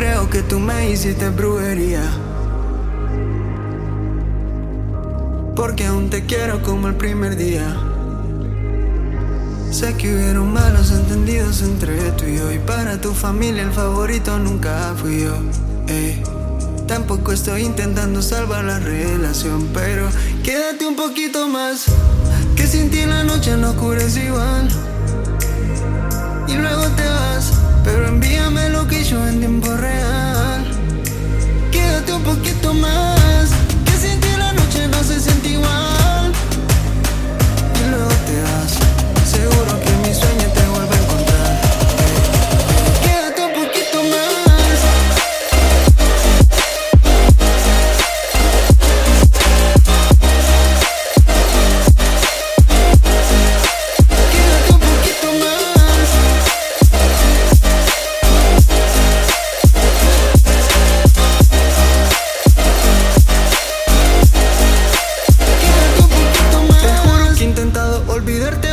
creo que tú me hiciste brujería. Porque aún te quiero como el primer día. Sé que hubieron malos entendidos entre tú y yo. Y para tu familia el favorito nunca fui yo. Ey. Tampoco estoy intentando salvar la relación, pero quédate un poquito más. Que sin ti la noche no oscurece igual.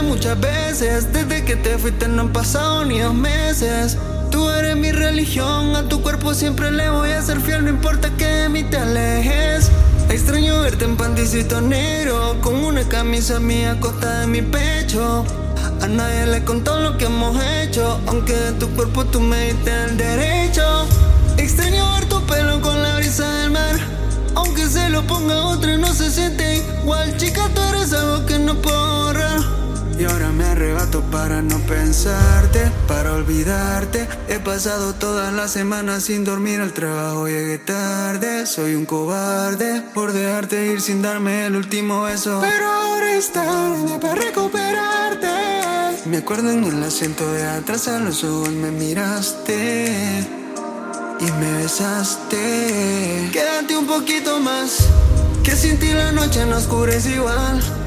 Muchas veces. Desde que te fuiste no han pasado ni dos meses. Tú eres mi religión, a tu cuerpo siempre le voy a ser fiel, no importa que de mí te alejes. Extraño verte en panticito negro, con una camisa mía acostada en mi pecho. A nadie le contó lo que hemos hecho, aunque de tu cuerpo tú me diste el derecho. Extraño ver tu pelo con la brisa del mar. Aunque se lo ponga otra no se siente igual Chica, tú eres algo que no puedo borrar Y ahora me arrebato para no pensarte Para olvidarte He pasado toda la semana sin dormir al trabajo Llegué tarde, soy un cobarde Por dejarte ir sin darme el último beso Pero ahora es tarde para recuperarte Me acuerdo en el asiento de atrás a los ojos me miraste y me besaste. Quédate un poquito más, que sin ti la noche no oscurece igual.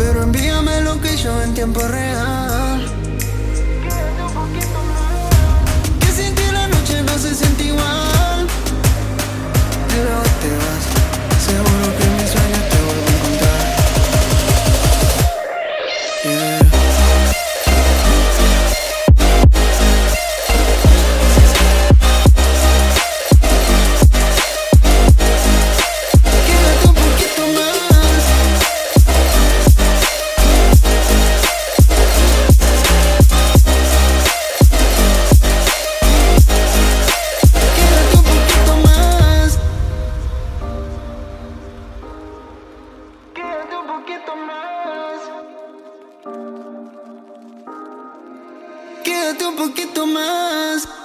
Pero envíame lo que yo en tiempo real. Quédate un poquito más.